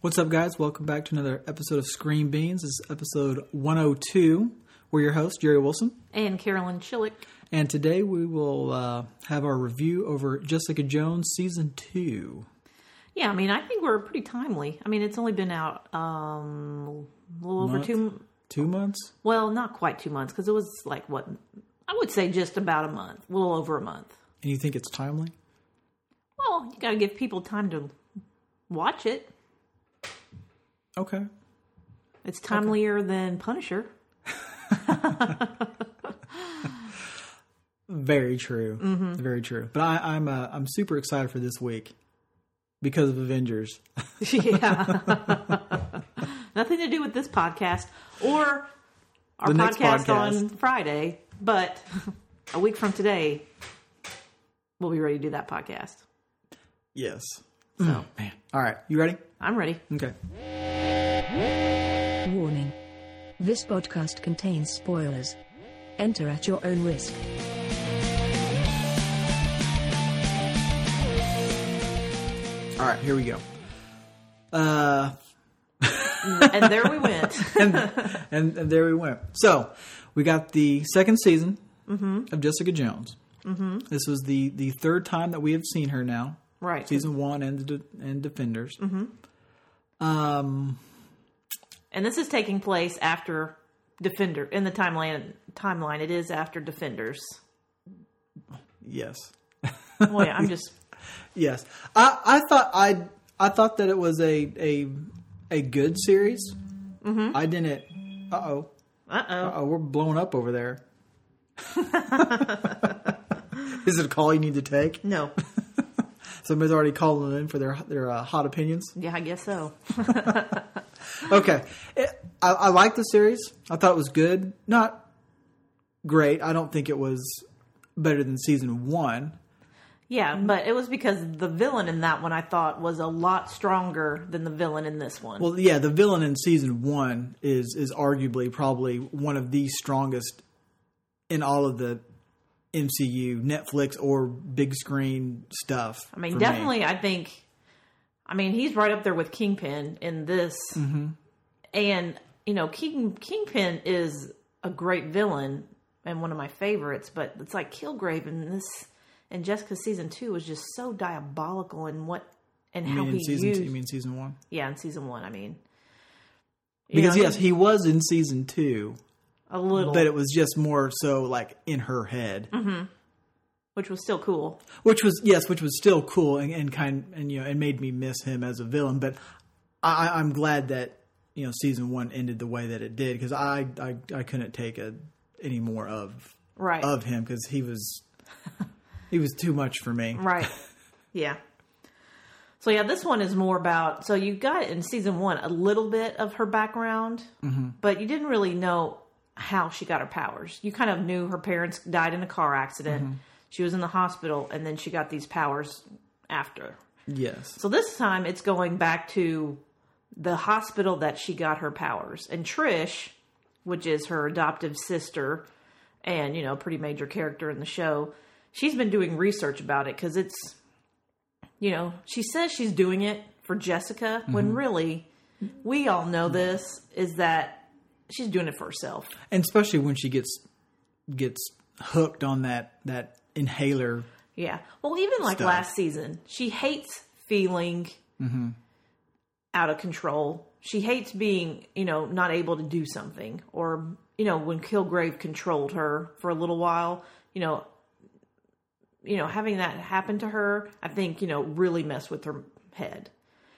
What's up, guys? Welcome back to another episode of Screen Beans. This is episode 102. We're your hosts, Jerry Wilson. And Carolyn Chillick. And today we will uh, have our review over Jessica Jones Season 2. Yeah, I mean, I think we're pretty timely. I mean, it's only been out um, a little over two, Two months? well, not quite two months, because it was like, what, I would say just about a month, a little over a month. And you think it's timely? Well, you got to give people time to watch it. Okay. It's timelier than Punisher. Very true. Mm-hmm. Very true. But I, I'm uh, I'm super excited for this week because of Avengers. yeah. Nothing to do with this podcast or our podcast, podcast. on Friday, but a week from today, we'll be ready to do that podcast. Yes. So, man. All right. You ready? I'm ready. Okay. Warning. This podcast contains spoilers. Enter at your own risk. All right. Here we go. Uh, and there we went. and, and and there we went. So we got the second season of Jessica Jones. Mm-hmm. This was the the third time that we have seen her now. right. Season one and the and Defenders. Mm-hmm. Um. And this is taking place after Defender in the timeline. Timeline. It is after Defenders. Yes. Well, yeah, I'm just Yes. I I thought I I thought that it was a a a good series. Mm-hmm. I didn't. Uh oh. uh oh. Oh, we're blowing up over there. Is it a call you need to take? No. Somebody's already calling in for their their uh, hot opinions. Yeah, I guess so. Okay, it, I, I like the series. I thought it was good. Not great. I don't think it was better than season one. Yeah, but it was because the villain in that one I thought was a lot stronger than the villain in this one. Well, yeah, the villain in season one is is arguably probably one of the strongest in all of the MCU, Netflix or big screen stuff. I mean, for me. definitely, I think. I mean, he's right up there with Kingpin in this, Mm-hmm. and you know, King Kingpin is a great villain and one of my favorites. But it's like Kilgrave in this and Jessica season two was just so diabolical in what and You how he season used. two, you mean season one? yeah, in season one, I mean, Because know, yes, he was in season two, a little, but it was just more so like in her head, which was still cool. which was yes, which was still cool and, and kind and you know it made me miss him as a villain. But I, I'm glad that you know season one ended the way that it did because I, I I couldn't take a any more of Right. of him because he was he was too much for me. Right. yeah. So yeah, this one is more about. So you got in season one a little bit of her background, mm-hmm. but you didn't really know how she got her powers. You kind of knew her parents died in a car accident. Mm-hmm. She was in the hospital, and then she got these powers after. Yes. So this time it's going back to the hospital that she got her powers. And Trish, which is her adoptive sister and, you know, pretty major character in the show, she's been doing research about it because it's, you know, she says she's doing it for Jessica when mm-hmm. really we all know this is that she's doing it for herself. and especially when she gets gets hooked on that that inhaler. Yeah. Well, even like Stuff. last season, she hates feeling mm-hmm. out of control. She hates being, you know, not able to do something. Or, you know, when Kilgrave controlled her for a little while, you know, you know, having that happen to her, I think, you know, really messed with her head.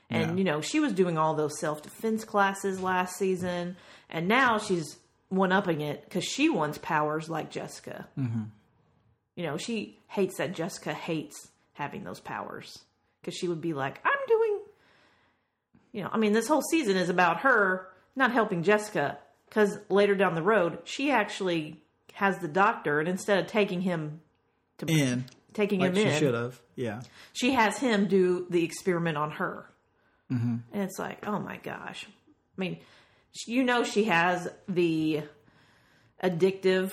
And, Yeah. you know, she was doing all those self defense classes last season. And now she's one upping it because she wants powers like Jessica. Mm-hmm. You know, she hates that Jessica hates having those powers because she would be like, I'm doing, you know, I mean, this whole season is about her not helping Jessica because later down the road, she actually has the doctor, and instead of taking him, to In taking like him she in, should have. Yeah. she has him do the experiment on her. Mm-hmm. And it's like, oh my gosh. I mean, you know, she has the addictive,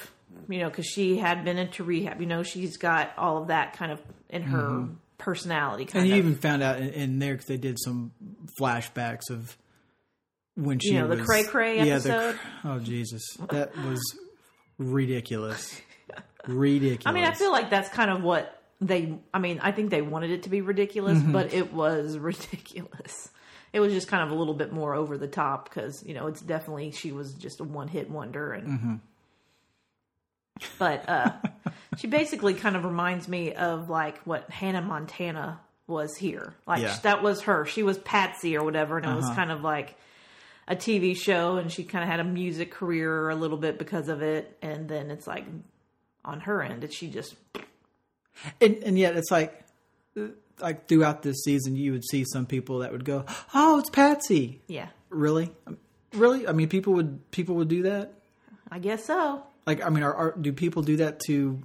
you know, because she had been into rehab. You know, she's got all of that kind of in her personality. Kind And you of. even found out in, in there because they did some flashbacks of when she You know, the Cray Cray yeah, episode? cr- oh Jesus, that was ridiculous, ridiculous. I mean, I feel like that's kind of what they. I mean, I think they wanted it to be ridiculous, Mm-hmm. but it was ridiculous. It was just kind of a little bit more over the top because you know it's definitely she was just a one hit wonder and. Mm-hmm. But uh, she basically kind of reminds me of like what Hannah Montana was here. Like Yeah. that was her. She was Patsy or whatever, and it was Uh-huh. kind of like a TV show, and she kind of had a music career a little bit because of it. And then it's like on her end, that she just and, and yet it's like like throughout this season, you would see some people that would go, "Oh, it's Patsy." yeah, Really, really? I mean, people would people would do that. I guess so. Like, I mean, are, are do people do that to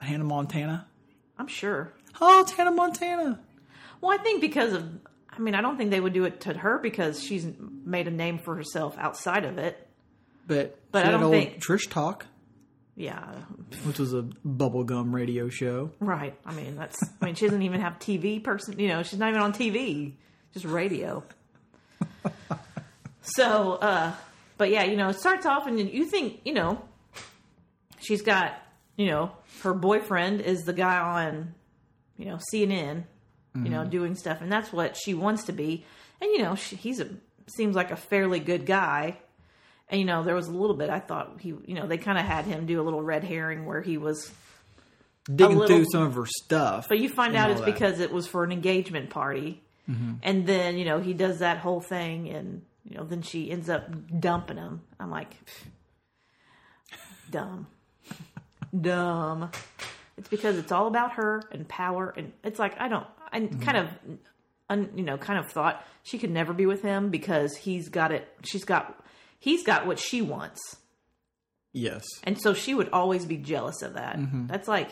Hannah Montana? I'm sure. Oh, it's Hannah Montana. Well, I think because of, I mean, I don't think they would do it to her because she's made a name for herself outside of it. But But I had don't old think- Trish Talk, Yeah, which was a bubblegum radio show. right. I mean, that's, I mean, she doesn't even have TV person, you know, she's not even on TV, just radio. so, uh, but yeah, you know, it starts off and you think, you know, she's got, you know, her boyfriend is the guy on, you know, CNN, you know, doing stuff, and that's what she wants to be. And you know, she, he's a seems like a fairly good guy. And you know, there was a little bit I thought he, you know, they kind of had him do a little red herring where he was, Digging little- through some of her stuff. but you find out it's that. Mm-hmm. because it was for an engagement party. And then you know he does that whole thing, and you know then she ends up dumping him. I'm like, dumb, dumb. It's because it's all about her and power, and it's like I don't. I Mm-hmm. kind of, un, you know, kind of thought she could never be with him because he's got it. She's got, he's got what she wants, yes, and so she would always be jealous of that. Mm-hmm. That's like,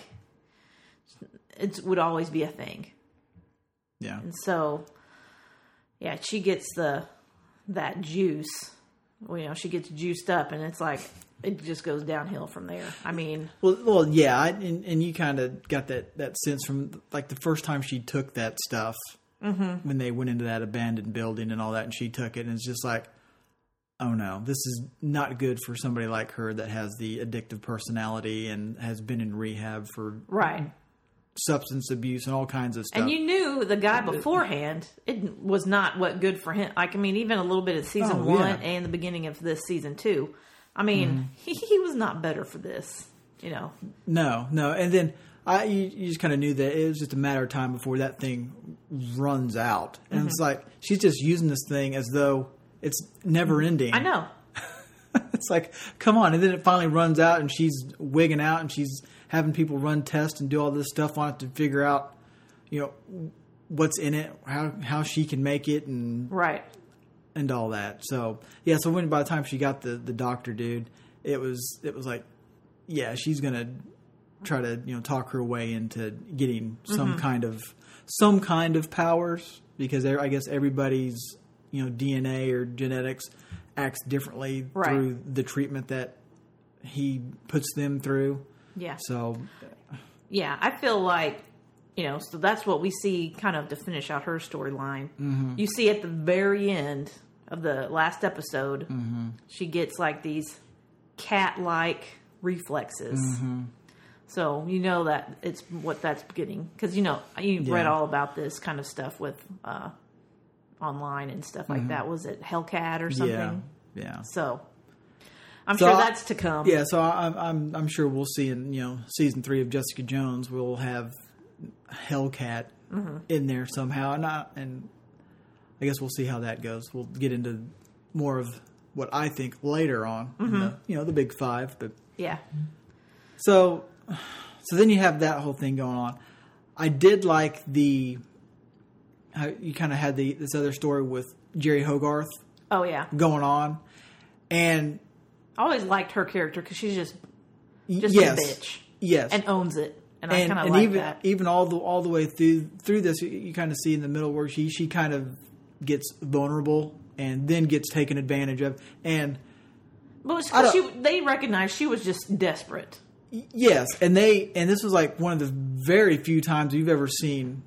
it would always be a thing. yeah, And so, yeah, she gets the that juice. Well, you know, she gets juiced up, and it's like it just goes downhill from there. I mean, Well, well, yeah, I, and, and you kind of got that that sense from like the first time she took that stuff Mm-hmm. when they went into that abandoned building and all that, and she took it, and it's just like, oh no, this is not good for somebody like her that has the addictive personality and has been in rehab for right. Substance abuse and all kinds of stuff. And you knew the guy beforehand. It was not what good for him. Like I mean, even a little bit of season Oh, one yeah. Mm-hmm. and the beginning of this season two. I mean, he, he was not better for this. You know, No, no, and then I you, you just kind of knew that it was just a matter of time before that thing runs out, and it's Mm-hmm. like she's just using this thing as though it's never ending. I know. it's like, come on, and then it finally runs out, and she's wigging out, and she's having people run tests and do all this stuff on it to figure out, you know, what's in it, how how she can make it, and Right. and all that. So yeah, so when by the time she got the the doctor dude, it was it was like, yeah, she's gonna try to you know talk her way into getting some Mm-hmm. kind of some kind of powers because I guess everybody's you know DNA or genetics acts differently Right. through the treatment that he puts them through. Yeah. So Yeah, I feel like you know, so that's what we see kind of to finish out her storyline. Mm-hmm. You see at the very end of the last episode, she gets like these cat-like reflexes. So you know that it's what that's getting because you know you read all about this kind of stuff with uh, online and stuff like that. Was it Hellcat or something? yeah, yeah. So I'm So sure that's to come. Yeah, so I, I'm I'm I'm sure we'll see in you know season three of Jessica Jones we'll have Hellcat Mm-hmm. in there somehow, and I, and I guess we'll see how that goes. We'll get into more of what I think later on, Mm-hmm. the, you know, the big five. But yeah, so so then you have that whole thing going on. I did like the how you kind of had the this other story with Jeri Hogarth oh yeah. going on, and I always liked her character because she's just just yes, a bitch yes, and owns it, and, I kind of like even that. even all the all the way through through this, you, you kind of see in the middle where she she kind of gets vulnerable and then gets taken advantage of. And But it's I 'cause don't- she, they recognized she was just desperate. yes, and they and this was like one of the very few times you've ever seen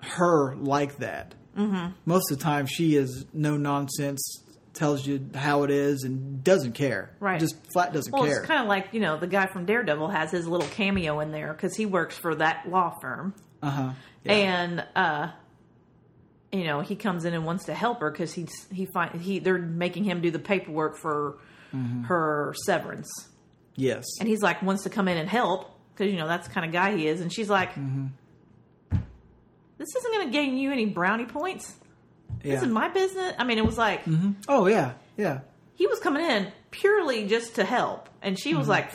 her like that. Mm-hmm. Most of the time, she is no nonsense, tells you how it is, and doesn't care. Right. Just flat doesn't Well, care. it's kind of like you know the guy from Daredevil has his little cameo in there because he works for that law firm, uh huh. Yeah. and uh, you know he comes in and wants to help her because he's he find he they're making him do the paperwork for Mm-hmm. her severance, yes. and he's like wants to come in and help because you know that's the kind of guy he is, and she's like, Mm-hmm. "This isn't going to gain you any brownie points. Yeah. This is my business." I mean, it was like oh yeah. Yeah. he was coming in purely just to help, and she was like,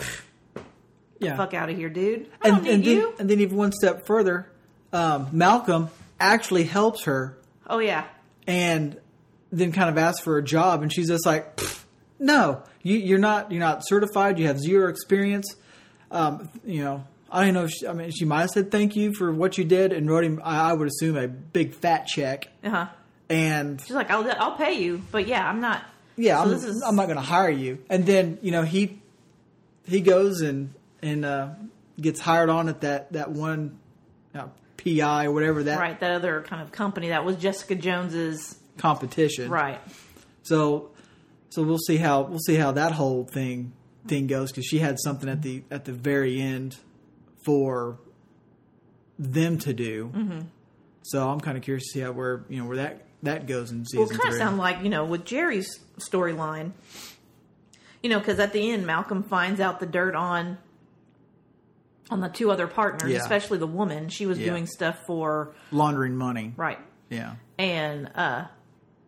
Yeah. "Fuck out of here, dude! I and, and then, you." and then even one step further, um, Malcolm actually helps her oh yeah, and then kind of asks for a job, and she's just like, "No, you, you're not. You're not certified. You have zero experience. Um, you know, I don't know. If she, I mean, she might have said thank you for what you did and wrote him. I, I would assume a big fat check. uh huh. And She's like, "I'll I'll pay you, but yeah, I'm not." yeah, So I'm, is- I'm not going to hire you. And then you know he he goes and and uh, gets hired on at that that one uh, PI or whatever that Right, that other kind of company that was Jessica Jones's. competition. Right. So so we'll see how we'll see how that whole thing thing goes because she had something at the at the very end for them to do. Mm-hmm. So I'm kind of curious to see how where you know where that that goes in season Well, it kind of three. sound like you know with Jeri's storyline. You know, because at the end, Malcolm finds out the dirt on on the two other partners, Yeah. especially the woman. She was Yeah. doing stuff for Laundering money. right, Yeah. and uh,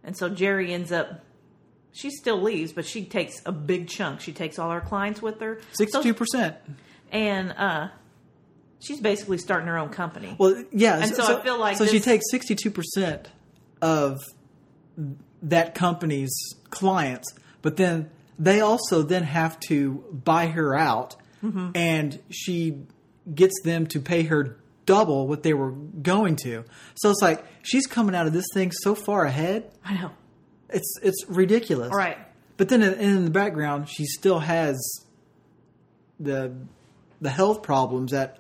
and so Jeri ends up. She still leaves, but she takes a big chunk. She takes all her clients with her. So- Sixty-two percent. and uh, she's basically starting her own company. Well, yeah. And so I feel like so she takes sixty-two percent of that company's clients, but then they also then have to buy her out, Mm-hmm. and she gets them to pay her double what they were going to. So it's like she's coming out of this thing so far ahead. I know, It's it's ridiculous. right? But then in, in the background, she still has the the health problems that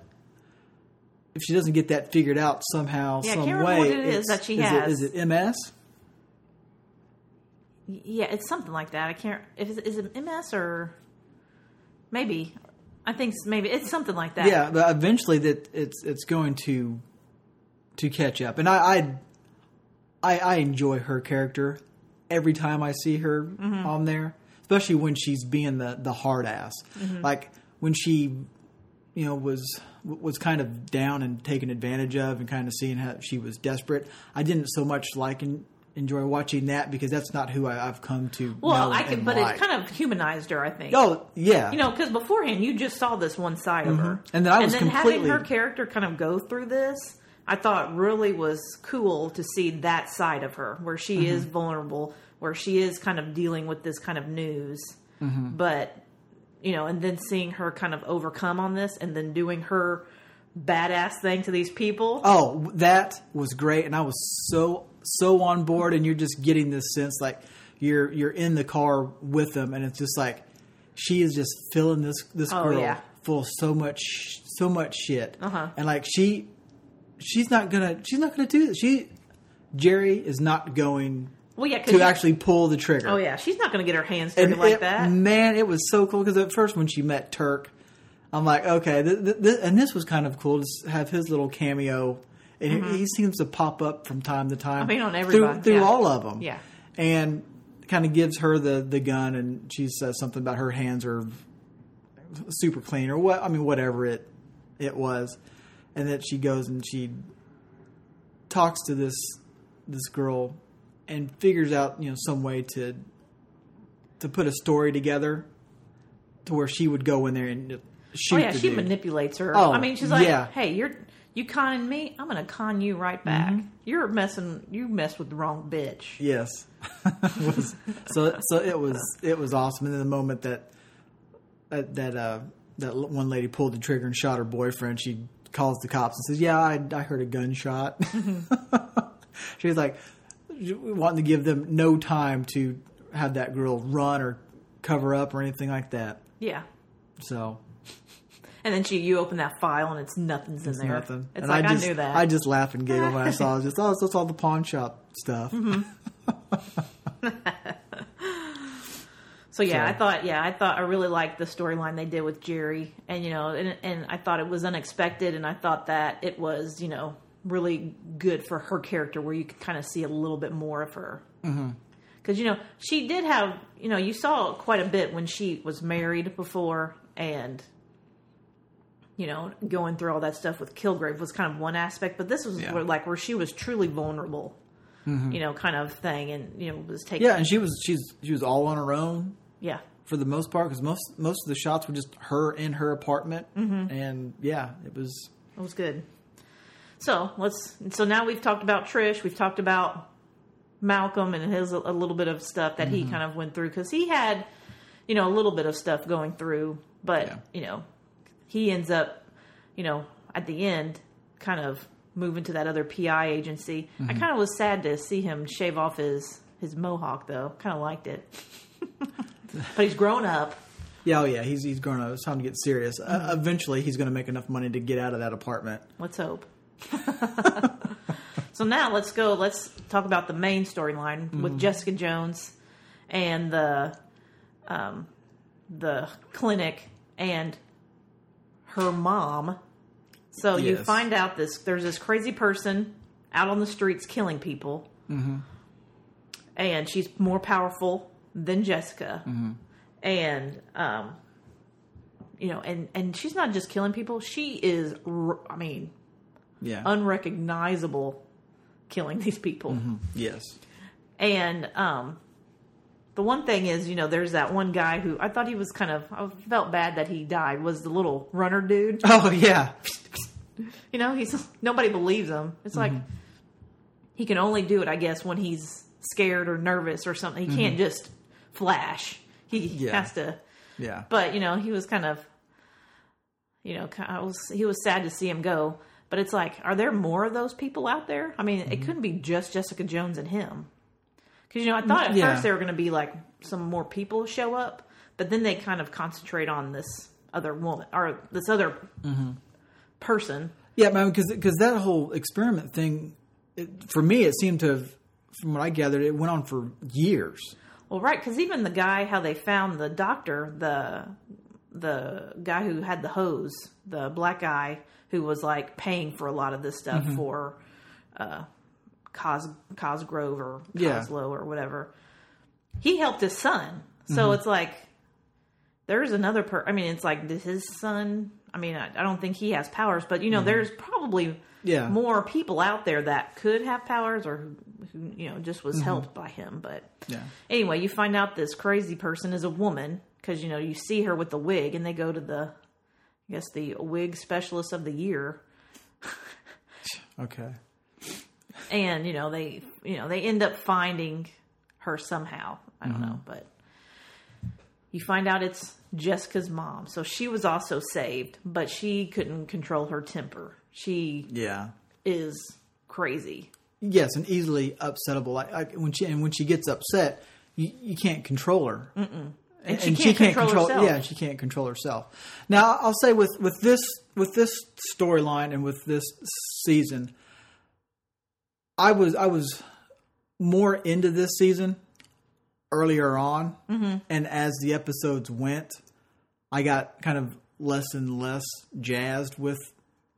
if she doesn't get that figured out somehow, Yeah, I some can't way, what it is that she is has. It, is it MS? Yeah, it's something like that. I can't. If is, is it MS or maybe? I think maybe it's something like that. Yeah, but eventually that it's it's going to to catch up, and I I I, I enjoy her character every time I see her Mm-hmm. on there, especially when she's being the the hard ass, Mm-hmm. like when she you know was was kind of down and taken advantage of, and kind of seeing how she was desperate. I didn't so much like and enjoy watching that because that's not who I, I've come to Well, know I could, but like. it kind of humanized her. I think. oh yeah, You know, because beforehand you just saw this one side of her, And then I was and then completely- having her character kind of go through this, I thought really was cool to see that side of her, where she Mm-hmm. is vulnerable, where she is kind of dealing with this kind of news, Mm-hmm. but you know, and then seeing her kind of overcome on this, and then doing her badass thing to these people. Oh, that was great, and I was so so on board. And you're just getting this sense like you're you're in the car with them, and it's just like she is just filling this this Oh, girl yeah. full of so much so much shit, Uh-huh. and like she she's not gonna she's not gonna do this. She Jeri is not going well, yeah, to you- actually pull the trigger. Oh yeah, she's not going to get her hands dirty and like it- that. man, it was so cool because at first when she met Turk, I'm like, okay, th- th- th- and this was kind of cool to have his little cameo, and he, he seems to pop up from time to time. Mm-hmm. I mean, on through, everybody, through yeah. all of them, Yeah. and kind of gives her the the gun, and she says something about her hands are super clean or what? I mean, whatever it it was, and that she goes and she talks to this this girl and figures out you know some way to to put a story together to where she would go in there and shoot Oh yeah, she dude. manipulates her. Oh, I mean, she's like, yeah. "Hey, you're you conning me. I'm gonna con you right back. Mm-hmm. You're messing. You messed with the wrong bitch." Yes. Was- so so it was it was awesome. And then the moment that that that uh, that one lady pulled the trigger and shot her boyfriend, she calls the cops and says, "Yeah, I, I heard a gunshot." she was like wanting to give them no time to have that girl run or cover up or anything like that. Yeah, So And then she, you open that file and it's nothing's in there. Nothing. It's and like I, I, just, knew that. I just laughed and giggled when I saw it. Just oh, so it's all the pawn shop stuff. Mm-hmm. So yeah, So- I thought yeah, I thought I really liked the storyline they did with Jeri, and you know, and and I thought it was unexpected, and I thought that it was you know really good for her character, where you could kind of see a little bit more of her. Because you know she did have you know you saw quite a bit when she was married before, and you know going through all that stuff with Kilgrave was kind of one aspect, but this was Yeah. where, like where she was truly vulnerable. You know, kind of thing, and you know, was taking Yeah, and she was she's she was all on her own yeah, for the most part because most most of the shots were just her in her apartment, Mm-hmm. and yeah, it was It was good. So let's. So now we've talked about Trish. We've talked about Malcolm and his a little bit of stuff that he kind of went through because he had, you know, a little bit of stuff going through, but Yeah. you know, he ends up, you know, at the end, kind of moving to that other PI agency. I kind of was sad to see him shave off his his mohawk though. Kind of liked it, but he's grown up. yeah, oh yeah, he's he's grown up. It's time to get serious. Mm-hmm. Uh, eventually, he's going to make enough money to get out of that apartment. Let's hope. so now let's go. Let's talk about the main storyline Mm-hmm. with Jessica Jones and the um, the clinic and her mom. So you find out this there's this crazy person out on the streets killing people, Mm-hmm. and she's more powerful than Jessica, Mm-hmm. and um, you know, and and she's not just killing people; she is, I mean, Yeah. unrecognizable killing these people. yes. And um the one thing is, you know, there's that one guy who I thought he was kind of I felt bad that he died was the little runner dude. Oh yeah. You know, he's nobody believes him. It's like Mm-hmm. he can only do it I guess when he's scared or nervous or something. He can't just flash. He Mm-hmm. Yeah. has to Yeah. but you know he was kind of you know I was he was sad to see him go but it's like are there more of those people out there i mean Mm-hmm. it couldn't be just jessica jones and him because you know i thought at Yeah. first there were going to be like some more people show up but then they kind of concentrate on this other woman or this other Mm-hmm. person Yeah, man, because that whole experiment thing, it, for me, it seemed to have, from what I gathered, it went on for years. well right because even the guy how they found the doctor the the guy who had the hose the black guy who was like paying for a lot of this stuff Mm-hmm. for uh Cos Cosgrove or Yeah. Coslow or whatever he helped his son so Mm-hmm. it's like there's another per i mean it's like does his son i mean i, I don't think he has powers but you know there's probably Mm-hmm. Yeah. more people out there that could have powers or who, who you know just was helped by him but Yeah. anyway, you find out this crazy person is a woman because you know you see her with the wig, and they go to the, I guess the wig specialist of the year, Okay. and you know they, you know they end up finding her somehow. I don't know, mm-hmm. but you find out it's Jessica's mom. So she was also saved, but she couldn't control her temper. She Yeah. is crazy. Yes, and easily upsettable. Like, like when she and when she gets upset, you, you can't control her. Mm-mm. And she can't control herself. Yeah, she can't control herself. Now, I'll say with with this with this storyline and with this season, I was I was more into this season earlier on, Mm-hmm. and as the episodes went, I got kind of less and less jazzed with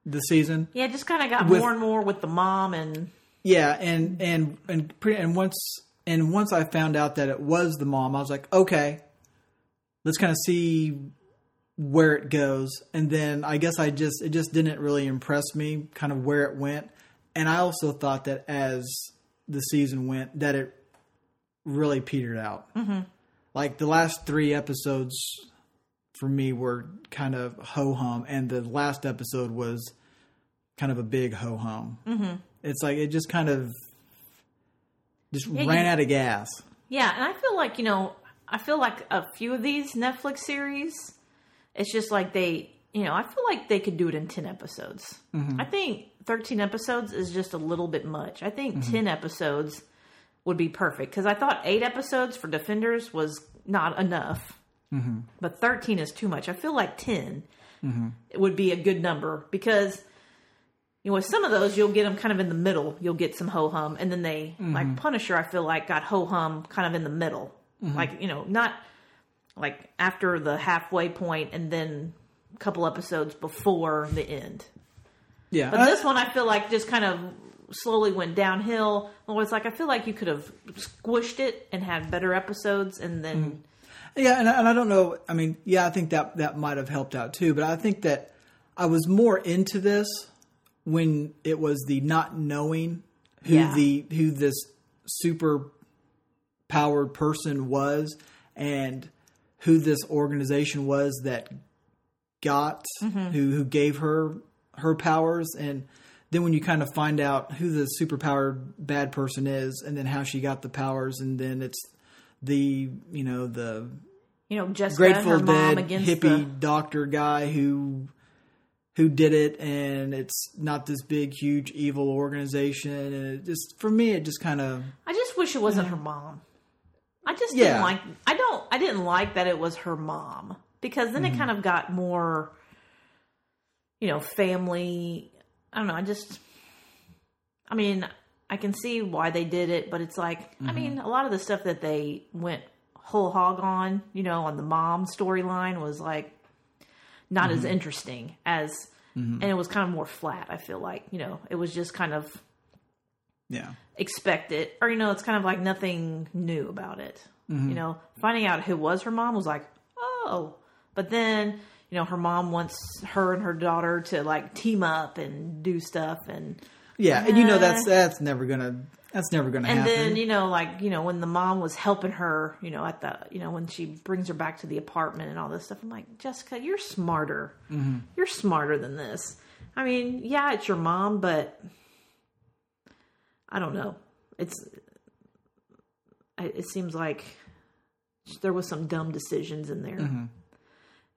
the season. Yeah, just kind of got With- more and more with the mom and Yeah, and and and pretty, and once and once I found out that it was the mom, I was like, okay, let's kind of see where it goes. And then I guess I just it just didn't really impress me, kind of where it went. And I also thought that as the season went, that it really petered out. Mm-hmm. Like the last three episodes for me were kind of ho hum, and the last episode was kind of a big ho hum. Mm-hmm. It's like it just kind of just you- ran out of gas. Yeah, and I feel like, you know, I feel like a few of these Netflix series, it's just like they, you know, I feel like they could do it in 10 episodes. Mm-hmm. I think 13 episodes is just a little bit much. I think mm-hmm. 10 episodes would be perfect because I thought 8 episodes for Defenders was not enough. Mm-hmm. But 13 is too much. I feel like 10 it would be a good number because you know with some of those you'll get them kind of in the middle. You'll get some ho hum, and then they like Punisher. I feel like got ho hum kind of in the middle, Mm-hmm. like you know not like after the halfway point, and then a couple episodes before the end. Yeah, But this one, I feel like just kind of slowly went downhill. Well, it's like I feel like you could have squished it and had better episodes, and then mm-hmm. Yeah, and I, and I don't know. I mean, yeah, I think that that might have helped out too. But I think that I was more into this when it was the not knowing who Yeah. the who this super powered person was and who this organization was that got Mm-hmm. who who gave her her powers and then when you kind of find out who the superpowered bad person is and then how she got the powers and then it's the you know the you know, just Grateful her mom Dead against hippie the doctor guy who who did it, and it's not this big, huge, evil organization. And it just for me, it just kind of I just wish it wasn't her mom. I just Yeah. didn't like. I don't. I didn't like that it was her mom because then Mm-hmm. it kind of got more, you know, family. I don't know. I just. I mean, I can see why they did it, but it's like, I Mm-hmm. mean, a lot of the stuff that they went whole hog on, you know, on the mom storyline was like not Mm-hmm. as interesting as, and it was kind of more flat. I feel like, you know, it was just kind of yeah, expect it or you know it's kind of like nothing new about it Mm-hmm. you know finding out who was her mom was like oh but then you know her mom wants her and her daughter to like team up and do stuff and yeah, and you know Uh, that's that's never gonna that's never gonna happen. and then you know like you know when the mom was helping her you know at the you know when she brings her back to the apartment and all this stuff i'm like jessica you're smarter Mm-hmm. you're smarter than this i mean yeah it's your mom but i don't know it's it seems like there was some dumb decisions in there Mm-hmm.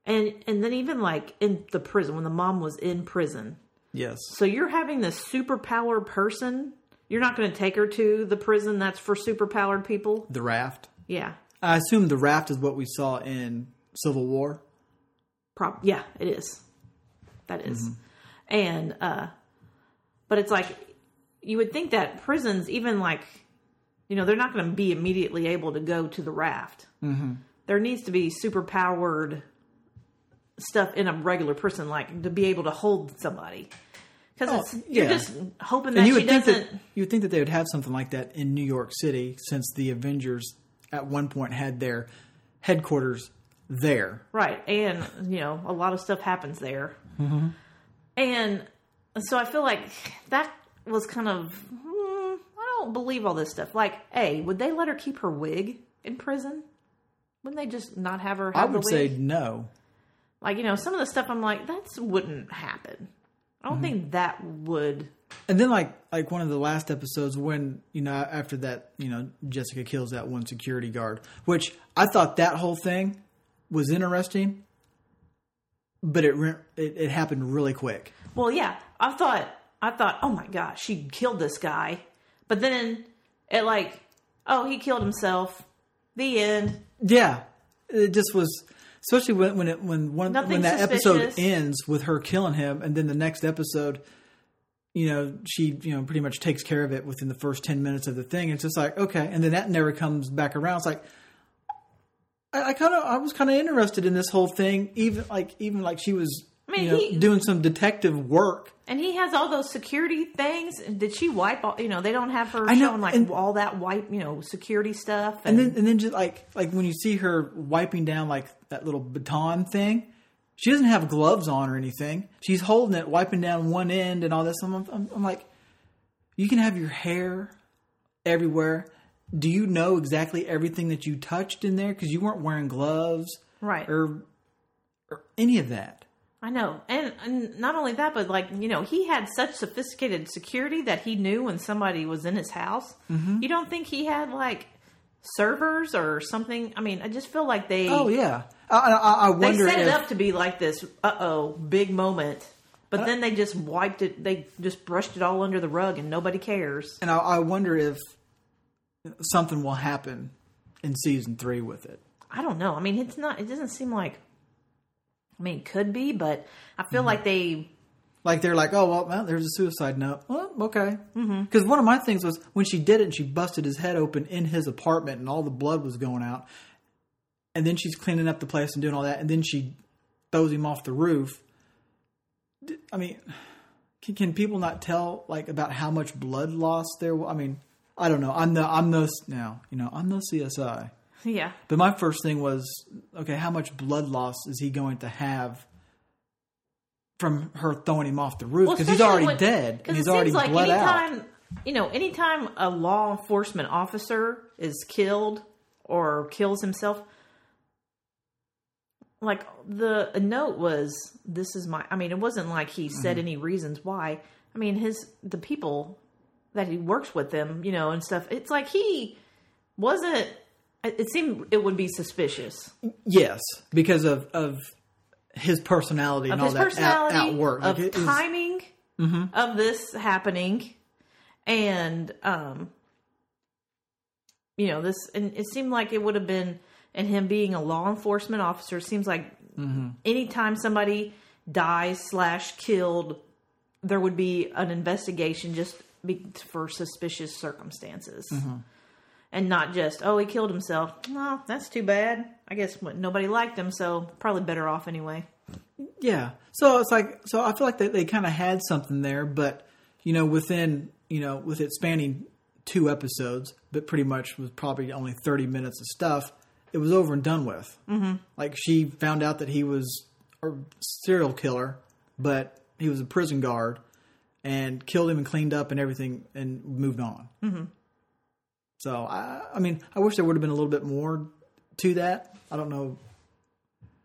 and and then even like in the prison when the mom was in prison yes, so you're having this superpowered person. You're not going to take her to the prison that's for superpowered people. the raft. Yeah, I assume the raft is what we saw in Civil War. Prob- yeah, it is. That is. and uh, but it's like you would think that prisons, even like, you know, they're not going to be immediately able to go to the raft. Mm-hmm. There needs to be super powered stuff in a regular person, like to be able to hold somebody. Because Oh, you're just hoping that And you she would think doesn't. that you would think that they would have something like that in New York City, since the Avengers at one point had their headquarters there. Right. And, you know, a lot of stuff happens there. And so I feel like that was kind of, hmm, I don't believe all this stuff. Like, A, would they let her keep her wig in prison? Wouldn't they just not have her I have would the say no. Like, you know, some of the stuff I'm like, that wouldn't happen. I don't think that would. And then like like one of the last episodes when you know after that you know Jessica kills that one security guard, which I thought that whole thing was interesting, but it it, it happened really quick. Well, yeah, I thought, I thought, oh my gosh, she killed this guy. But then it like, oh, he killed himself. The end. Yeah, it just was. Especially when when it when one Nothing when that episode ends with her killing him, and then the next episode, you know, she you know pretty much takes care of it within the first ten minutes of the thing. It's just like okay, and then that never comes back around. It's like I, I kind of I was kind of interested in this whole thing, even like even like she was mean, you know he- doing some detective work. And he has all those security things. Did she wipe all? You know, they don't have her know, showing like and- all that wipe, you know, security stuff. And And, then and then just like like when you see her wiping down like that little baton thing, she doesn't have gloves on or anything. She's holding it, wiping down one end and all this. I'm, I'm, I'm like, you can have your hair everywhere. Do you know exactly everything that you touched in there because you weren't wearing gloves right, or or any of that? I know. And, and not only that, but like you know, he had such sophisticated security that he knew when somebody was in his house. Mm-hmm. You don't think he had like servers or something? I mean, I just feel like they Oh yeah, I, I, I they wonder set it up to be like this. Uh oh, big moment. But then they just wiped it. They just brushed it all under the rug, and nobody cares. and I, I wonder if something will happen in season three with it. I don't know. I mean, it's not. It doesn't seem like I mean, could be, but I Mm-hmm. feel like they. Like they're like, oh well, well there's a suicide note. Well, okay. Because one of my things was when she did it and she busted his head open in his apartment and all the blood was going out, and then she's cleaning up the place and doing all that, and then she throws him off the roof. I mean, can, can people not tell like about how much blood loss there? I mean, I don't know. I'm the I'm the now. You know, I'm the CSI. Yeah. But my first thing was, okay, how much blood loss is he going to have from her throwing him off the roof? Because he's already when- dead. And he's it already seems like bled out. anytime, You know, anytime a law enforcement officer is killed or kills himself, like the a note was, "This is my." I mean, it wasn't like he said Mm-hmm. any reasons why. I mean, his the people that he works with them, you know, and stuff. It's like he wasn't. It seemed it would be suspicious Yes, because of of his personality and of all that personality, at, at work. of Like, it is- timing mm-hmm. of this happening, and um, you know this. And it seemed like it would have been, and him being a law enforcement officer, seems like mm-hmm. anytime somebody dies slash killed, there would be an investigation just be, for suspicious circumstances. Mm-hmm. And not just, oh, he killed himself. No, that's too bad. I guess nobody liked him, so probably better off anyway. Yeah. So it's like so I feel like they, they kind of had something there, but you know, within you know, with it spanning two episodes, but pretty much was probably only thirty minutes of stuff. It was over and done with. Mm-hmm. Like she found out that he was a serial killer, but he was a prison guard and killed him and cleaned up and everything and moved on. Mm-hmm. So I, I mean, I wish there would have been a little bit more to that. I don't know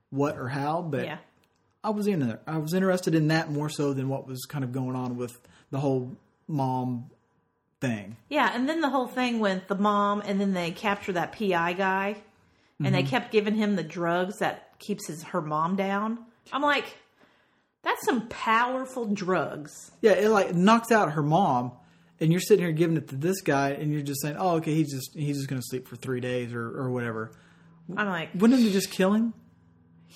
what or how, but Yeah. I was in there. I was interested in that more so than what was kind of going on with the whole mom thing. Yeah, and then the whole thing with the mom, and then they capture that PI guy, and Mm-hmm. they kept giving him the drugs that keeps his her mom down. I'm like, that's some powerful drugs. Yeah, it like knocks out her mom, and you're sitting here giving it to this guy, and you're just saying, "Oh, okay, he's just he's just going to sleep for three days or or whatever." I'm like, Wouldn't you just kill him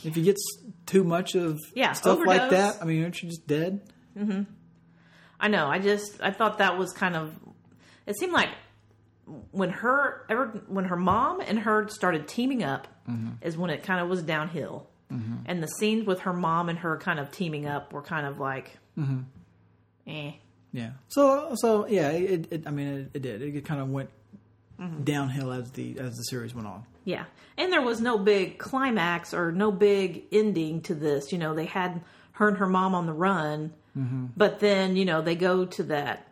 if he gets too much of Yeah, stuff like that? I mean, aren't you just dead? Mm-hmm. I know. I just I thought that was kind of. It seemed like when her ever when her mom and her started teaming up mm-hmm. is when it kind of was downhill, mm-hmm. and the scenes with her mom and her kind of teaming up were kind of like, eh. Yeah. So so yeah, it, it I mean it, it did. It kind of went mm-hmm. downhill as the as the series went on. Yeah. And there was no big climax or no big ending to this. You know, they had her and her mom on the run, mm-hmm. but then, you know, they go to that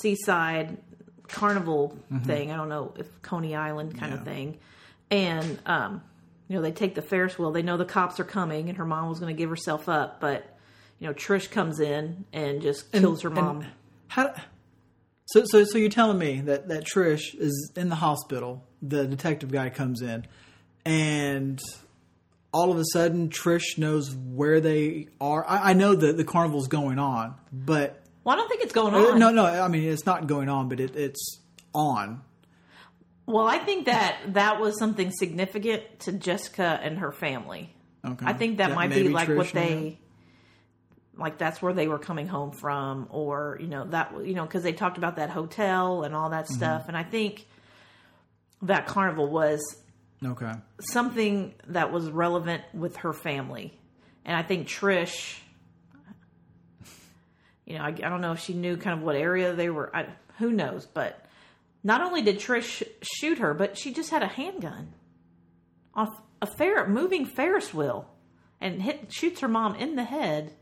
seaside carnival mm-hmm. thing. I don't know if Coney Island kind of thing. And, um, you know, they take the Ferris wheel. They know the cops are coming, and her mom was going to give herself up. But, you know, Trish comes in and just kills her mom. How? So so so you're telling me that that Trish is in the hospital. The detective guy comes in, and all of a sudden Trish knows where they are. I, I know that the carnival's going on, but well, I don't think it's going uh, on. no, no. I mean, it's not going on, but it, it's on. Well, I think that that was something significant to Jessica and her family. Okay. I think that That might be like Trish what they like that's where they were coming home from or you know that you know cuz they talked about that hotel and all that Mm-hmm. stuff and I think that carnival was Okay. something that was relevant with her family. And I think Trish you know, I, I don't know if she knew kind of what area they were I, who knows, but not only did Trish shoot her, but she just had a handgun off a fair moving Ferris wheel and hit shoots her mom in the head.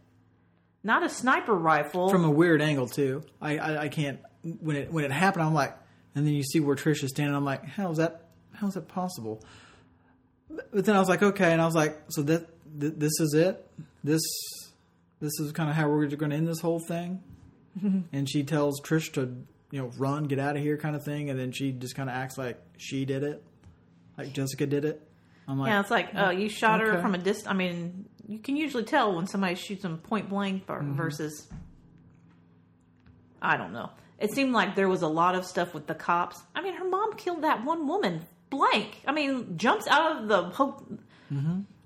Not a sniper rifle. From a weird angle too. I, I I can't when it when it happened. I'm like, and then you see where Trish is standing. I'm like, how is that? How is that possible? But then I was like, okay, and I was like, so that th- this is it. This this is kind of how we're going to end this whole thing. and she tells Trish to you know run, get out of here, kind of thing. And then she just kind of acts like she did it, like Jessica did it. I'm like, yeah, it's like, oh, you shot her from a distance. I mean, you can usually tell when somebody shoots them point blank Mm-hmm. versus. I don't know. It seemed like there was a lot of stuff with the cops. I mean, her mom killed that one woman blank. I mean, jumps out of the ho-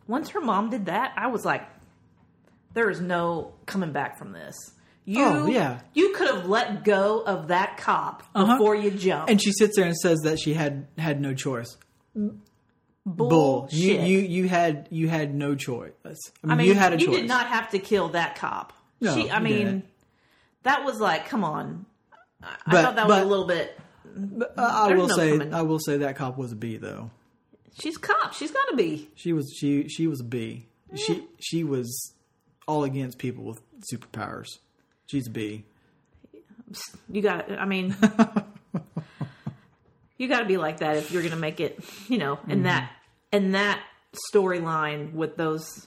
once her mom did that, I was like, there is no coming back from this. You, Oh, yeah. you could have let go of that cop Uh-huh. before you jumped. And she sits there and says that she had had no choice. Bull. You you you had you had no choice. I mean, I mean, you had a choice. did not have to kill that cop. No, she, I mean, didn't. that was like, come on. I, I But- thought that was a little bit. Uh, I will no say coming- I will say that cop was a B though. She's cop. She's got to be. She was she she was a B. She she was all against people with superpowers. She's a B. You got. I mean, you got to be like that if you're going to make it. You know, Mm-hmm. and that and that storyline with those.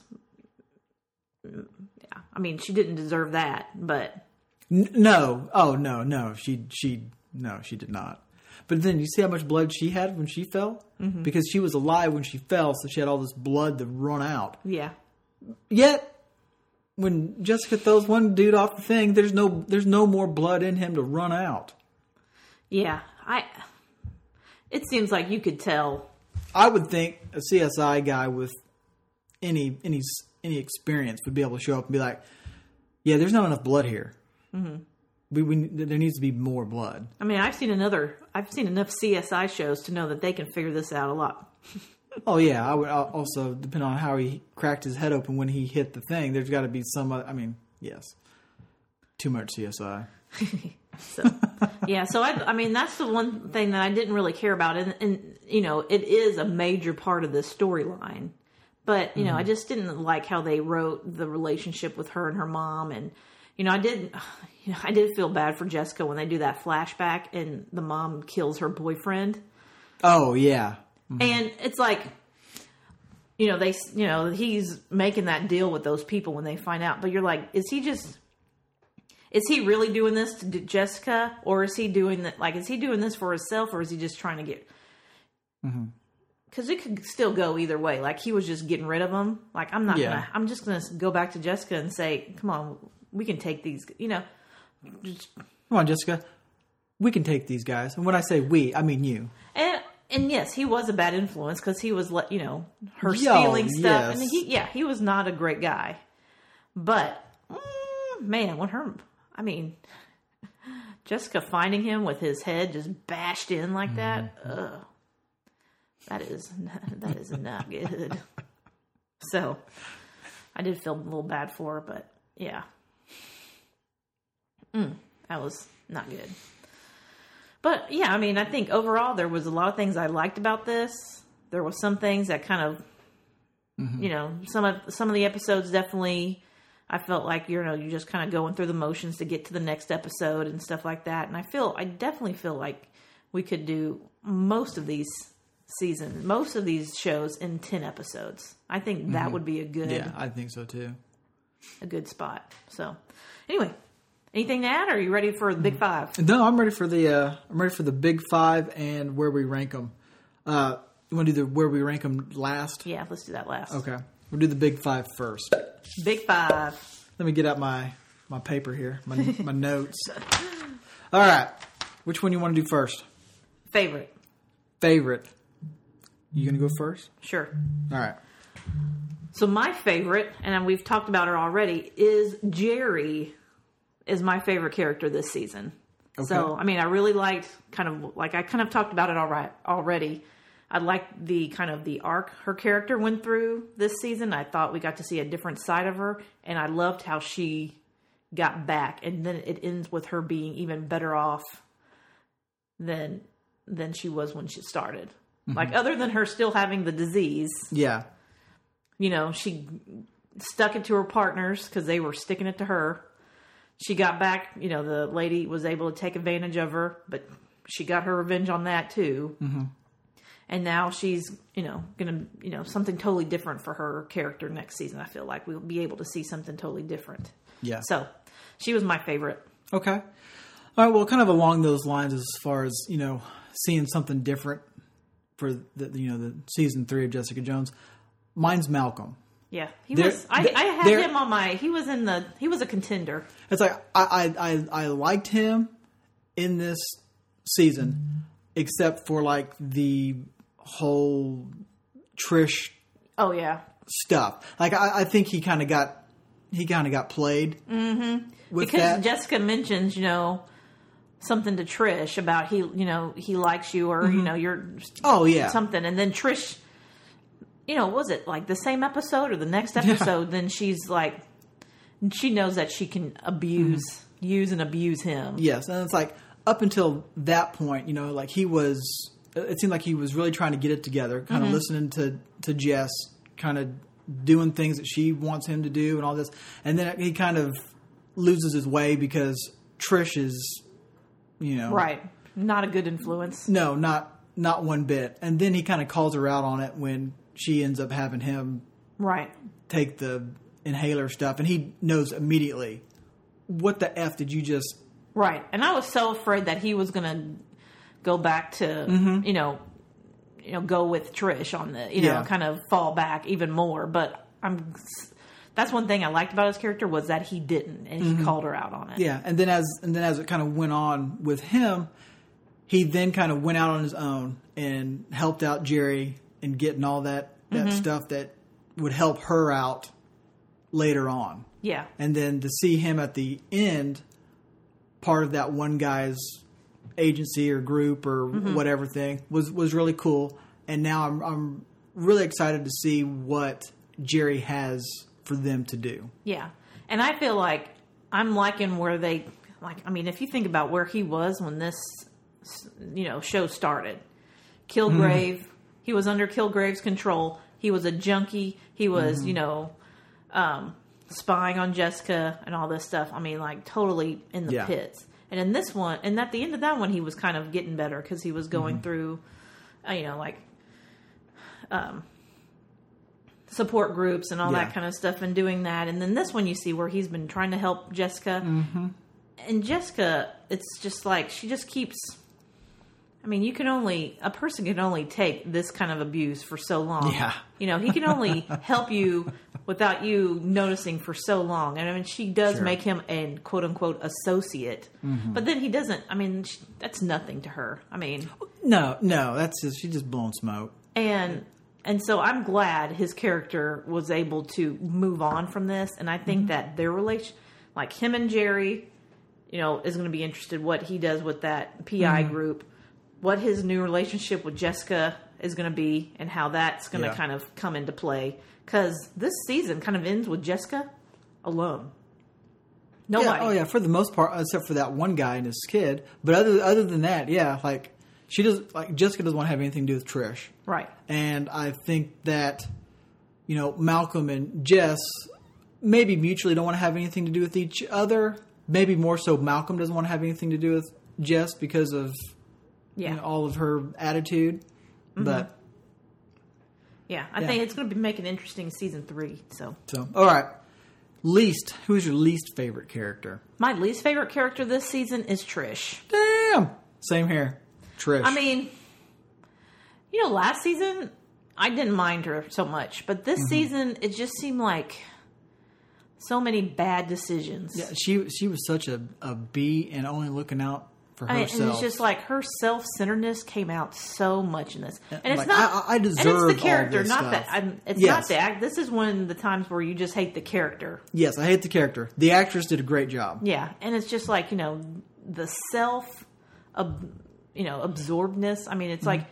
Yeah, I mean, she didn't deserve that, but no, oh no, no, she she no, she did not. But then you see how much blood she had when she fell Mm-hmm. because she was alive when she fell, so she had all this blood to run out. yeah, Yet when Jessica throws one dude off the thing, there's no there's no more blood in him to run out. yeah. I. It seems like you could tell. I would think a CSI guy with any any any experience would be able to show up and be like, "Yeah, there's not enough blood here. Mm-hmm. We, we there needs to be more blood." I mean, I've seen another. I've seen enough CSI shows to know that they can figure this out a lot. Oh yeah, I would al- also depend on how he cracked his head open when he hit the thing. There's got to be some. oth- I mean, yes, too much CSI. So yeah, so I, I mean that's the one thing that I didn't really care about, and, and you know it is a major part of this storyline, but you know I mm-hmm. just didn't like how they wrote the relationship with her and her mom, and you know I did, you know I did feel bad for Jessica when they do that flashback and the mom kills her boyfriend, Oh yeah, mm-hmm. and it's like. You know they, you know he's making that deal with those people when they find out. But you're like, is he just is he really doing this to Jessica, or is he doing that? Like, is he doing this for himself, or is he just trying to get? Because it could still go either way. Like he was just getting rid of them. Like I'm not Yeah. gonna. I'm just gonna go back to Jessica and say, "Come on, we can take these." You know, just, come on, Jessica. We can take these guys, and when I say we, I mean you. and and yes, he was a bad influence because he was let you know her Yo, stealing stuff, yes. and he yeah he was not a great guy. But mm, man, when her, I mean, Jessica finding him with his head just bashed in like that, ugh, that is that is not good. So, I did feel a little bad for her, but yeah, mm, that was not good. But yeah, I mean, I think overall there was a lot of things I liked about this. There was some things that kind of, you know, some of some of the episodes definitely. I felt like you know you're just kind of going through the motions to get to the next episode and stuff like that. And I feel I definitely feel like we could do most of these seasons, most of these shows in ten episodes. I think that would be a good Yeah, I think so too. a good spot. So anyway, anything to add? Or are you ready for the big five? No, I'm ready for the uh, I'm ready for the big five and where we rank them. Uh, you want to do the where we rank them last? Yeah, let's do that last. Okay, we'll do the big five first. Big five. Let me get out my my paper here, my my notes. All right, which one you want to do first? Favorite. Favorite. You gonna go first? Sure. All right. So my favorite, and we've talked about her already, is Jeri. Is my favorite character this season. Okay. So I mean, I really liked kind of like I kind of talked about it all right already. I liked the kind of the arc her character went through this season. I thought we got to see a different side of her, and I loved how she got back. And then it ends with her being even better off than than she was when she started. Like other than her still having the disease, Yeah. you know, she stuck it to her partners because they were sticking it to her. She got back, you know, the lady was able to take advantage of her, but she got her revenge on that too. Mm-hmm. And now she's, you know, gonna, you know, something totally different for her character next season. I feel like we'll be able to see something totally different. Yeah. So, she was my favorite. Okay. All right. Well, kind of along those lines, as far as you know, seeing something different for the you know the season three of Jessica Jones. Mine's Malcolm. Yeah, he was. I, I had him on my. He was in the. He was a contender. It's like I I I, I liked him in this season, except for like the whole Trish Oh yeah, stuff. Like I, I think he kind of got he kind of got played mm-hmm. because that. Jessica mentions, you know, something to Trish about he, you know, he likes you or you know you're oh yeah, something, and then Trish, you know, was it like the same episode or the next episode? Then she's like, she knows that she can abuse, use and abuse him. yes, and it's like up until that point, you know, like he was. It seemed like he was really trying to get it together, kind of mm-hmm. listening to to Jess, kind of doing things that she wants him to do, and all this, and then he kind of loses his way because Trish is, you know, Right, not a good influence. No, not not one bit. And then he kind of calls her out on it when she ends up having him Right, take the inhaler stuff, and he knows immediately what the f did you just? right. And I was so afraid that he was gonna go back to, Mm-hmm. you know, you know, go with Trish on the, you know, Yeah. kind of fall back even more. But I'm. That's one thing I liked about his character was that he didn't, and he called her out on it. Mm-hmm. Yeah, and then as and then as it kind of went on with him, he then kind of went out on his own and helped out Jeri in getting all that that stuff that would help her out later on. yeah. and then to see him at the end part of that one guy's agency or group or mm-hmm. whatever thing was was really cool and now I'm I'm really excited to see what Jeri has for them to do. Yeah. And I feel like I'm liking where they like I mean if you think about where he was when this you know show started. Kilgrave, mm-hmm. he was under Kilgrave's control. He was a junkie. He was, mm-hmm. you know, um spying on Jessica and all this stuff. I mean like totally in the Yeah. pits. And in this one, and at the end of that one he was kind of getting better cuz he was going through uh, you know like um support groups and all Yeah. that kind of stuff and doing that. And then this one you see where he's been trying to help Jessica. Mm-hmm. And Jessica, it's just like she just keeps. I mean, you can only a person can only take this kind of abuse for so long. Yeah. you know, he can only help you without you noticing for so long. And I mean, she does Sure. make him an quote unquote associate, Mm-hmm. but then he doesn't. I mean, she, that's nothing to her. I mean, No, no, that's just she's just blowing smoke. and and so I'm glad his character was able to move on from this, and I think that their relation, like him and Jeri, you know, is going to be interested what he does with that PI group, what his new relationship with Jessica is going to be, and how that's going to Yeah. kind of come into play. Because this season kind of ends with Jessica alone. Nobody. Yeah, oh yeah, for the most part, except for that one guy and his kid. But other other than that, yeah, like she does. Like Jessica doesn't want to have anything to do with Trish. Right. And I think that, you know, Malcolm and Jess maybe mutually don't want to have anything to do with each other. Maybe more so Malcolm doesn't want to have anything to do with Jess because of Yeah. you know, all of her attitude. But yeah. I Yeah. think it's going to be making interesting season three. So. so all right. Least who's your least favorite character? My least favorite character this season is Trish. Damn. Same here. Trish. I mean, you know, last season I didn't mind her so much, but this Mm-hmm. season it just seemed like so many bad decisions. yeah, she she was such a, a bee and only looking out for I- herself. and it's just like her self centeredness came out so much in this, and it's like, not. I- I and deserve it's the character, not stuff. that. I'm, it's Yes. not the act. This is one of the times where you just hate the character. yes, I hate the character. The actress did a great job. Yeah, and it's just like you know the self, ab, you know, absorbedness. I mean, it's like,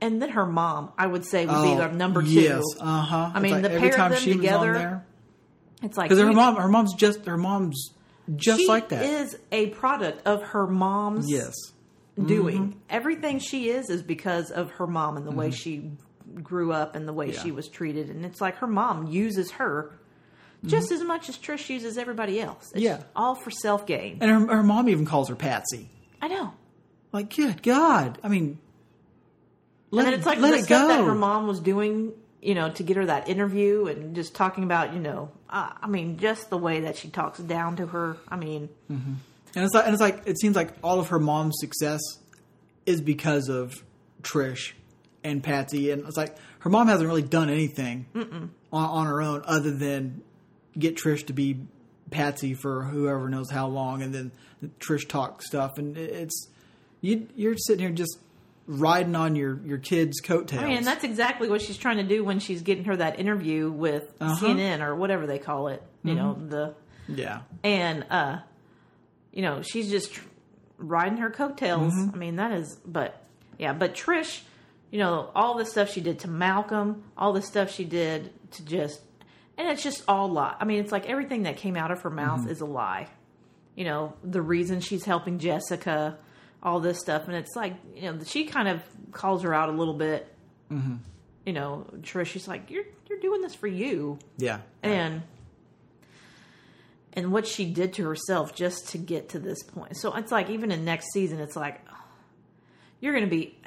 and then her mom, I would say, would be the number two. Oh, Yes, uh huh. I mean, the every pair of them together, there, It's like because her mom, her mom's just her mom's just she like that. is a product of her mom's yes, doing. Mm-hmm. Everything she is is because of her mom and the way she grew up and the way Yeah. she was treated. And it's like her mom uses her just as much as Trish uses everybody else. It's Mm-hmm. Yeah. all for self gain. and her, her mom even calls her Patsy. I know. Like, good God! I mean, let and it's like let the it stuff go. that her mom was doing, you know, to get her that interview and just talking about, you know, uh, I mean, just the way that she talks down to her. I mean, And it's like, and it's like, it seems like all of her mom's success is because of Trish and Patsy, and it's like her mom hasn't really done anything on, on her own other than get Trish to be Patsy for whoever knows how long, and then Trish talk stuff, and it's you, you're sitting here just riding on your your kid's coattails. I mean, and that's exactly what she's trying to do when she's getting her that interview with Uh-huh. CNN or whatever they call it. You know, Mm-hmm. the yeah, and uh you know, she's just tr- riding her coattails. Mm-hmm. I mean, that is but yeah, but Trish, you know, all the stuff she did to Malcolm, all the stuff she did to just and it's just all lie. I mean, it's like everything that came out of her mouth Mm-hmm. is a lie. You know, the reason she's helping Jessica, all this stuff, and it's like you know she kind of calls her out a little bit. Mm-hmm. You know, Trish, she's like, "You're you're doing this for you," yeah, and and what she did to herself just to get to this point. So it's like even in next season, it's like you're going to be.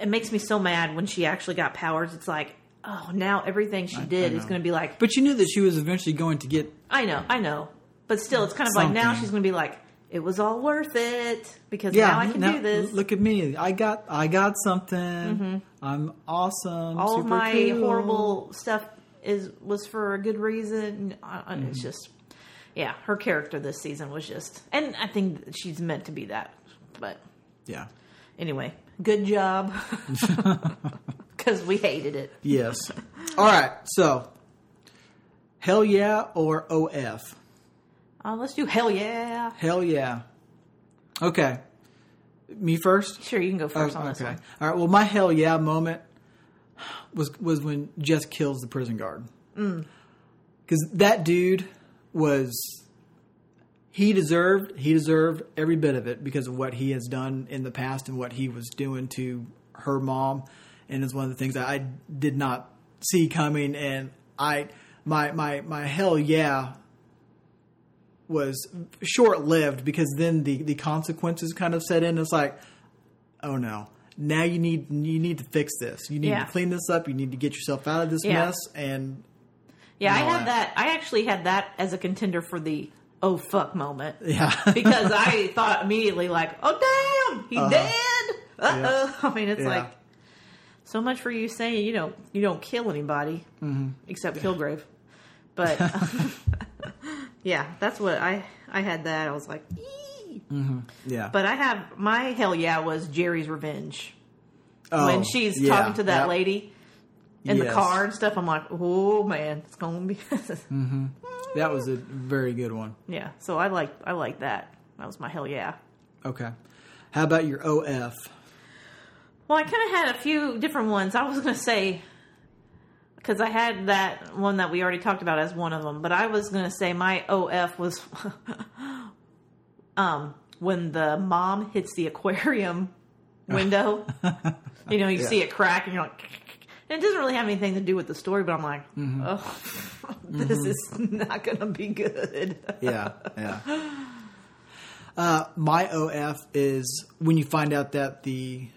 It makes me so mad when she actually got powers. It's like, oh, now everything she did is going to be like, But you knew that she was eventually going to get. I know, I know, but still, it's kind of like now she's going to be like, it was all worth it because Yeah, now I can now- do this. Look at me! I got I got something. I'm awesome. Mm-hmm. all of my cool. horrible stuff is was for a good reason. I- I- Mm-hmm. It's just, yeah, her character this season was just, and I think she's meant to be that. But Yeah. anyway, good job because we hated it. Yes. All right. So, hell yeah or OF? Uh, let's do hell yeah. Hell yeah. Okay. Me first. Sure, you can go first Oh, on this okay. one. All right. Well, my hell yeah moment was was when Jess kills the prison guard. Mm. Because that dude was he deserved he deserved every bit of it because of what he has done in the past and what he was doing to her mom, and it's one of the things that I did not see coming. And I my my my hell yeah was short lived because then the, the consequences kind of set in. It's like, oh no, now you need you need to fix this. You need Yeah. to clean this up. You need to get yourself out of this Yeah. mess. And Yeah, I had that. I actually had that as a contender for the oh fuck moment. yeah, because I thought immediately like, oh damn, he dead. Uh oh. I mean, it's Uh-huh. Yeah. like so much for you saying you don't you don't kill anybody Mm-hmm. except Kilgrave. But yeah, that's what I I had that. I was like, "Ee." Mm-hmm. yeah. but I have my hell yeah was Jeri's revenge Oh, when she's yeah, talking to that yep. lady in the car and stuff. I'm like, oh man, it's gonna be mm-hmm. That was a very good one. yeah. So I like I like that. That was my hell yeah. Okay. How about your OF? Well, I kind of had a few different ones. I was going to say because I had that one that we already talked about as one of them, but I was going to say my OF was um when the mom hits the aquarium window. you know, you see it crack, and you're like. And it doesn't really have anything to do with the story, but I'm like, oh, this is not going to be good. Yeah, yeah. Uh, my OF is when you find out that the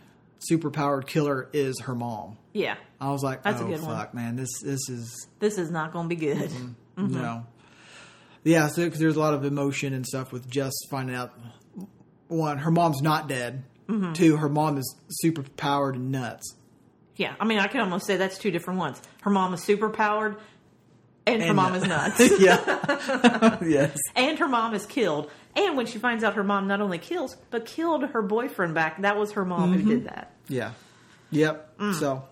superpowered killer is her mom. yeah, I was like, That's a oh good one. fuck, man, this this is this is not going to be good. Mm-hmm. no. Yeah, so because there's a lot of emotion and stuff with Jess finding out one, her mom's not dead. Mm-hmm. Two, her mom is super powered and nuts. Yeah, I mean, I can almost say that's two different ones. Her mom is super powered, and, her And mom nut- is nuts. yeah. yes. and her mom is killed. And when she finds out her mom not only kills, but killed her boyfriend back, that was her mom Mm-hmm. who did that. Yeah. Yep. Mm. So,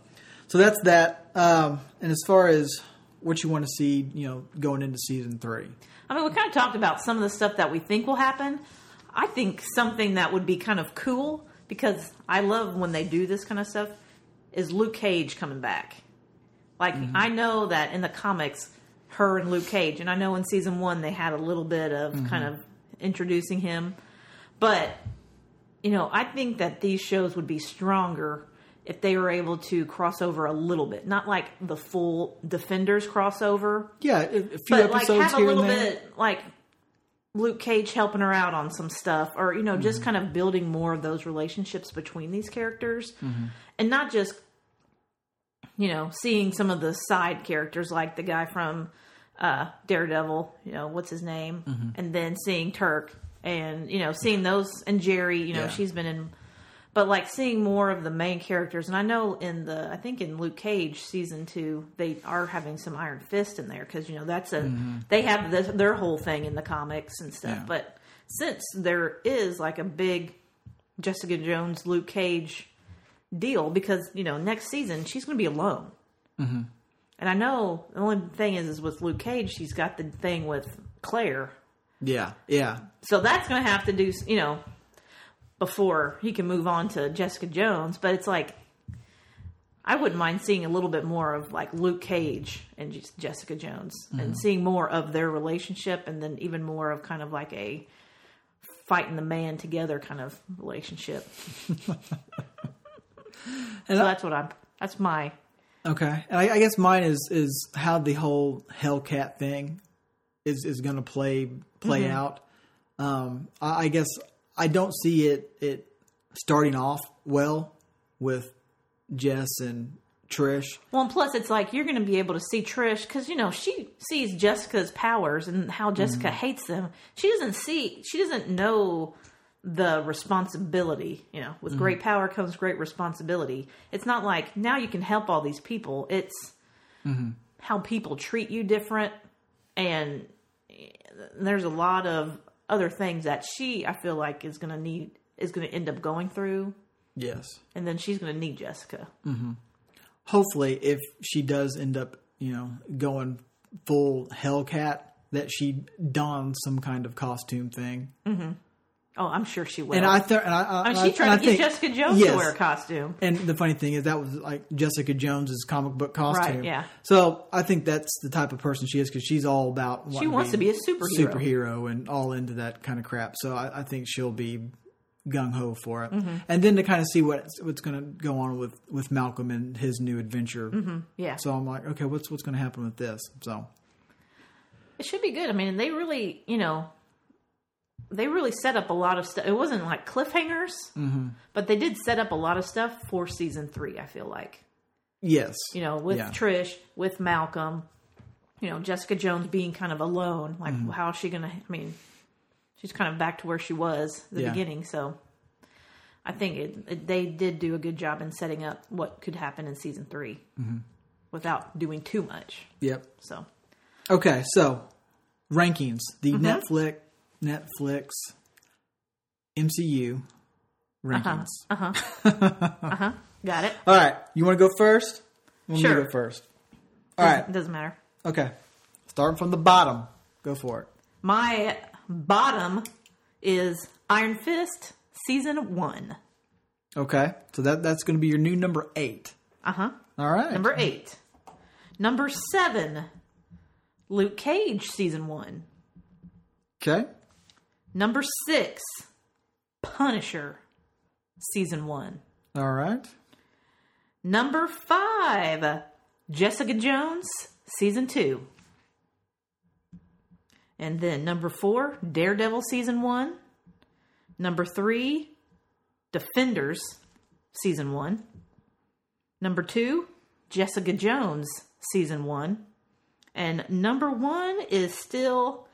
so that's that. Um, and as far as what you want to see, you know, going into season three. I mean, we kind of talked about some of the stuff that we think will happen. I think something that would be kind of cool because I love when they do this kind of stuff is Luke Cage coming back. Like I know that in the comics, her and Luke Cage, and I know in season one they had a little bit of kind of introducing him, but you know, I think that these shows would be stronger if they were able to cross over a little bit, not like the full Defenders crossover, Yeah, a, a few but like episodes have a here little and there. bit like Luke Cage helping her out on some stuff, or you know, Mm-hmm. just kind of building more of those relationships between these characters, Mm-hmm. and not just you know seeing some of the side characters like the guy from uh, Daredevil, you know, what's his name, Mm-hmm. and then seeing Turk, and you know, seeing those and Jeri, you know, Yeah. she's been in. But like seeing more of the main characters, and I know in the I think in Luke Cage season two they are having some Iron Fist in there because you know that's a they have this, their whole thing in the comics and stuff. Yeah. But since there is like a big Jessica Jones Luke Cage deal because you know next season she's going to be alone. Mm-hmm. And I know the only thing is, is with Luke Cage, she's got the thing with Claire, Yeah, yeah, so that's going to have to do you know before he can move on to Jessica Jones. But it's like I wouldn't mind seeing a little bit more of like Luke Cage and Jessica Jones, and seeing more of their relationship, and then even more of kind of like a fighting the man together kind of relationship. So that's what I'm. That's my. Okay, and I, I guess mine is is how the whole Hellcat thing is is going to play play Mm-hmm. out. Um, I, I guess I don't see it it starting off well with Jess and Trish. Well, and plus it's like you're going to be able to see Trish because you know she sees Jessica's powers and how Jessica Mm-hmm. hates them. She doesn't see. She doesn't know the responsibility. You know, Mm-hmm. with great power comes great responsibility. It's not like now you can help all these people. It's Mm-hmm. how people treat you different, and there's a lot of other things that she I feel like is going to need is going to end up going through, Yes, and then she's going to need Jessica. Mm-hmm. Hopefully, if she does end up, you know, going full Hellcat, that she dons some kind of costume thing. Oh, I'm sure she will. And I thought, and I, I, I mean, she tried to get think- Jessica Jones yes. to wear a costume. And the funny thing is, that was like Jessica Jones's comic book costume. Right, yeah. So I think that's the type of person she is because she's all about. She wants to be a superhero. superhero, and all into that kind of crap. So I, I think she'll be gung ho for it. Mm-hmm. And then to kind of see what what's going to go on with with Malcolm and his new adventure. Yeah. So I'm like, okay, what's what's going to happen with this? So It should be good. I mean, they really, you know, they really set up a lot of stuff. It wasn't like cliffhangers, Mm-hmm. but they did set up a lot of stuff for season three, I feel like. yes, You know, with Yeah. Trish, with Malcolm, you know, Jessica Jones being kind of alone. Like, Mm-hmm. how is she going to, I mean, she's kind of back to where she was at the Yeah. beginning. So I think it, it, they did do a good job in setting up what could happen in season 3 Mm-hmm. without doing too much. yep. So. Okay, so rankings: the Mm-hmm. Netflix Netflix MCU rankings. Uh-huh. Uh-huh. uh-huh. Got it? All right, you want to go first? Want Sure. go first. All right. It doesn't matter. Okay. Starting from the bottom. Go for it. My bottom is Iron Fist season one. Okay. So that that's going to be your new number eight. Uh huh. All right. Number eight. Number seven, Luke Cage season one. Okay. Number six, Punisher season one. All right. Number five, Jessica Jones season two. And then number four, Daredevil season one. Number three, Defenders season one. Number two, Jessica Jones season one. And number one is still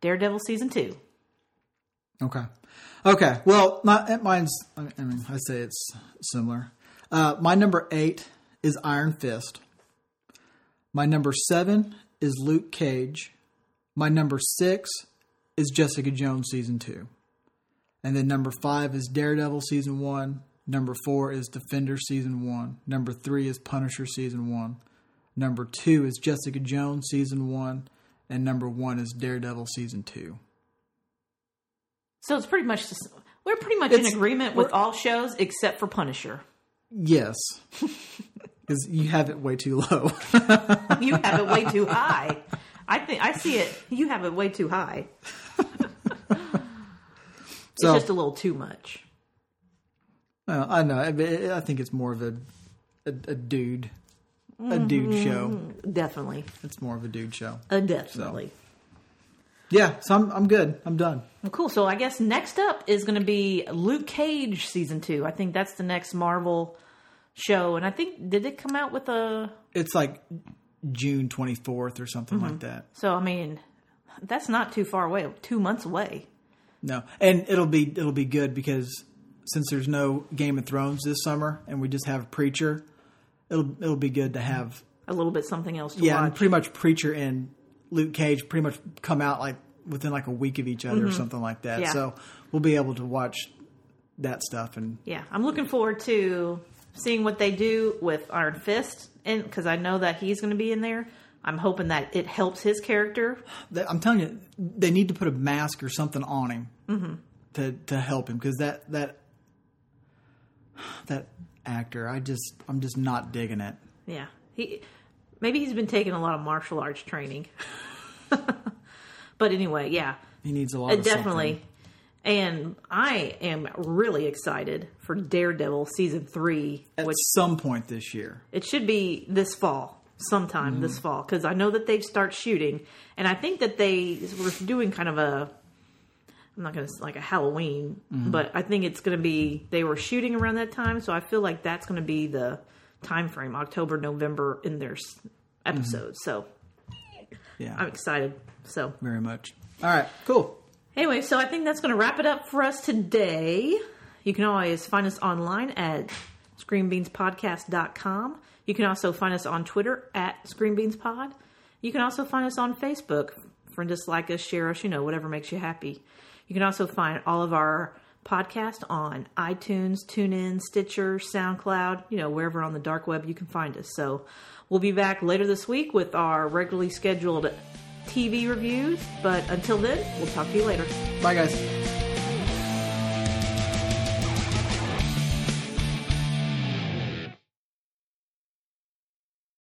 Daredevil season two. Okay. Okay. Well, my mine's. I mean, I say it's similar. Uh, my number eight is Iron Fist. My number seven is Luke Cage. My number six is Jessica Jones season two, and then number five is Daredevil season one. Number four is Defender season one. Number three is Punisher season one. Number two is Jessica Jones season one, and number one is Daredevil season two. So it's pretty much just, we're pretty much in agreement with all shows except for Punisher. Yes. Because you have it way too low. You have it way too high. I think I see it. You have it way too high. it's So- just a little too much. Uh, I know. I, I think it's more of a a, a dude, a dude show. Definitely, It's more of a dude show. uh, definitely. Yeah. So I'm I'm good. I'm done. Well, cool. So I guess next up is going to be Luke Cage season two. I think that's the next Marvel show, and I think did it come out with a? It's like June 24th or something like mm-hmm. that. So I mean, that's not too far away. Two months away. No, and it'll be it'll be good because since there's no Game of Thrones this summer and we just have Preacher, it'll it'll be good to have A little bit something else to yeah, and watch. pretty much Preacher and Luke Cage pretty much come out like within like a week of each other or something like that. Mm-hmm. Yeah. So we'll be able to watch that stuff and yeah, I'm looking forward to seeing what they do with Iron Fist, and because I know that he's going to be in there. I'm hoping that it helps his character. I'm telling you, they need to put a mask or something on him Mm-hmm. to to help him because that that that actor, I just I'm just not digging it. Yeah, he maybe he's been taking a lot of martial arts training. but anyway, yeah, He needs a lot. Of definitely. something. And I am really excited for Daredevil season three, at which some point this year. it should be this fall, sometime mm-hmm. this fall, because I know that they start shooting, and I think that they were doing kind of a. I'm not going to like a Halloween, mm-hmm. but I think it's going to be they were shooting around that time, so I feel like that's going to be the time frame October November in their mm-hmm. episodes. So Yeah, I'm excited. So very much. All right, cool. Anyway, so I think that's going to wrap it up for us today. You can always find us online at screenbeanspodcast.com. You can also find us on Twitter at screenbeanspod. You can also find us on Facebook. Friend us, like us, share us, you know, whatever makes you happy. You can also find all of our podcasts on iTunes, TuneIn, Stitcher, SoundCloud, you know, wherever on the dark web you can find us. So we'll be back later this week with our regularly scheduled TV reviews. But until then, we'll talk to you later. Bye, guys.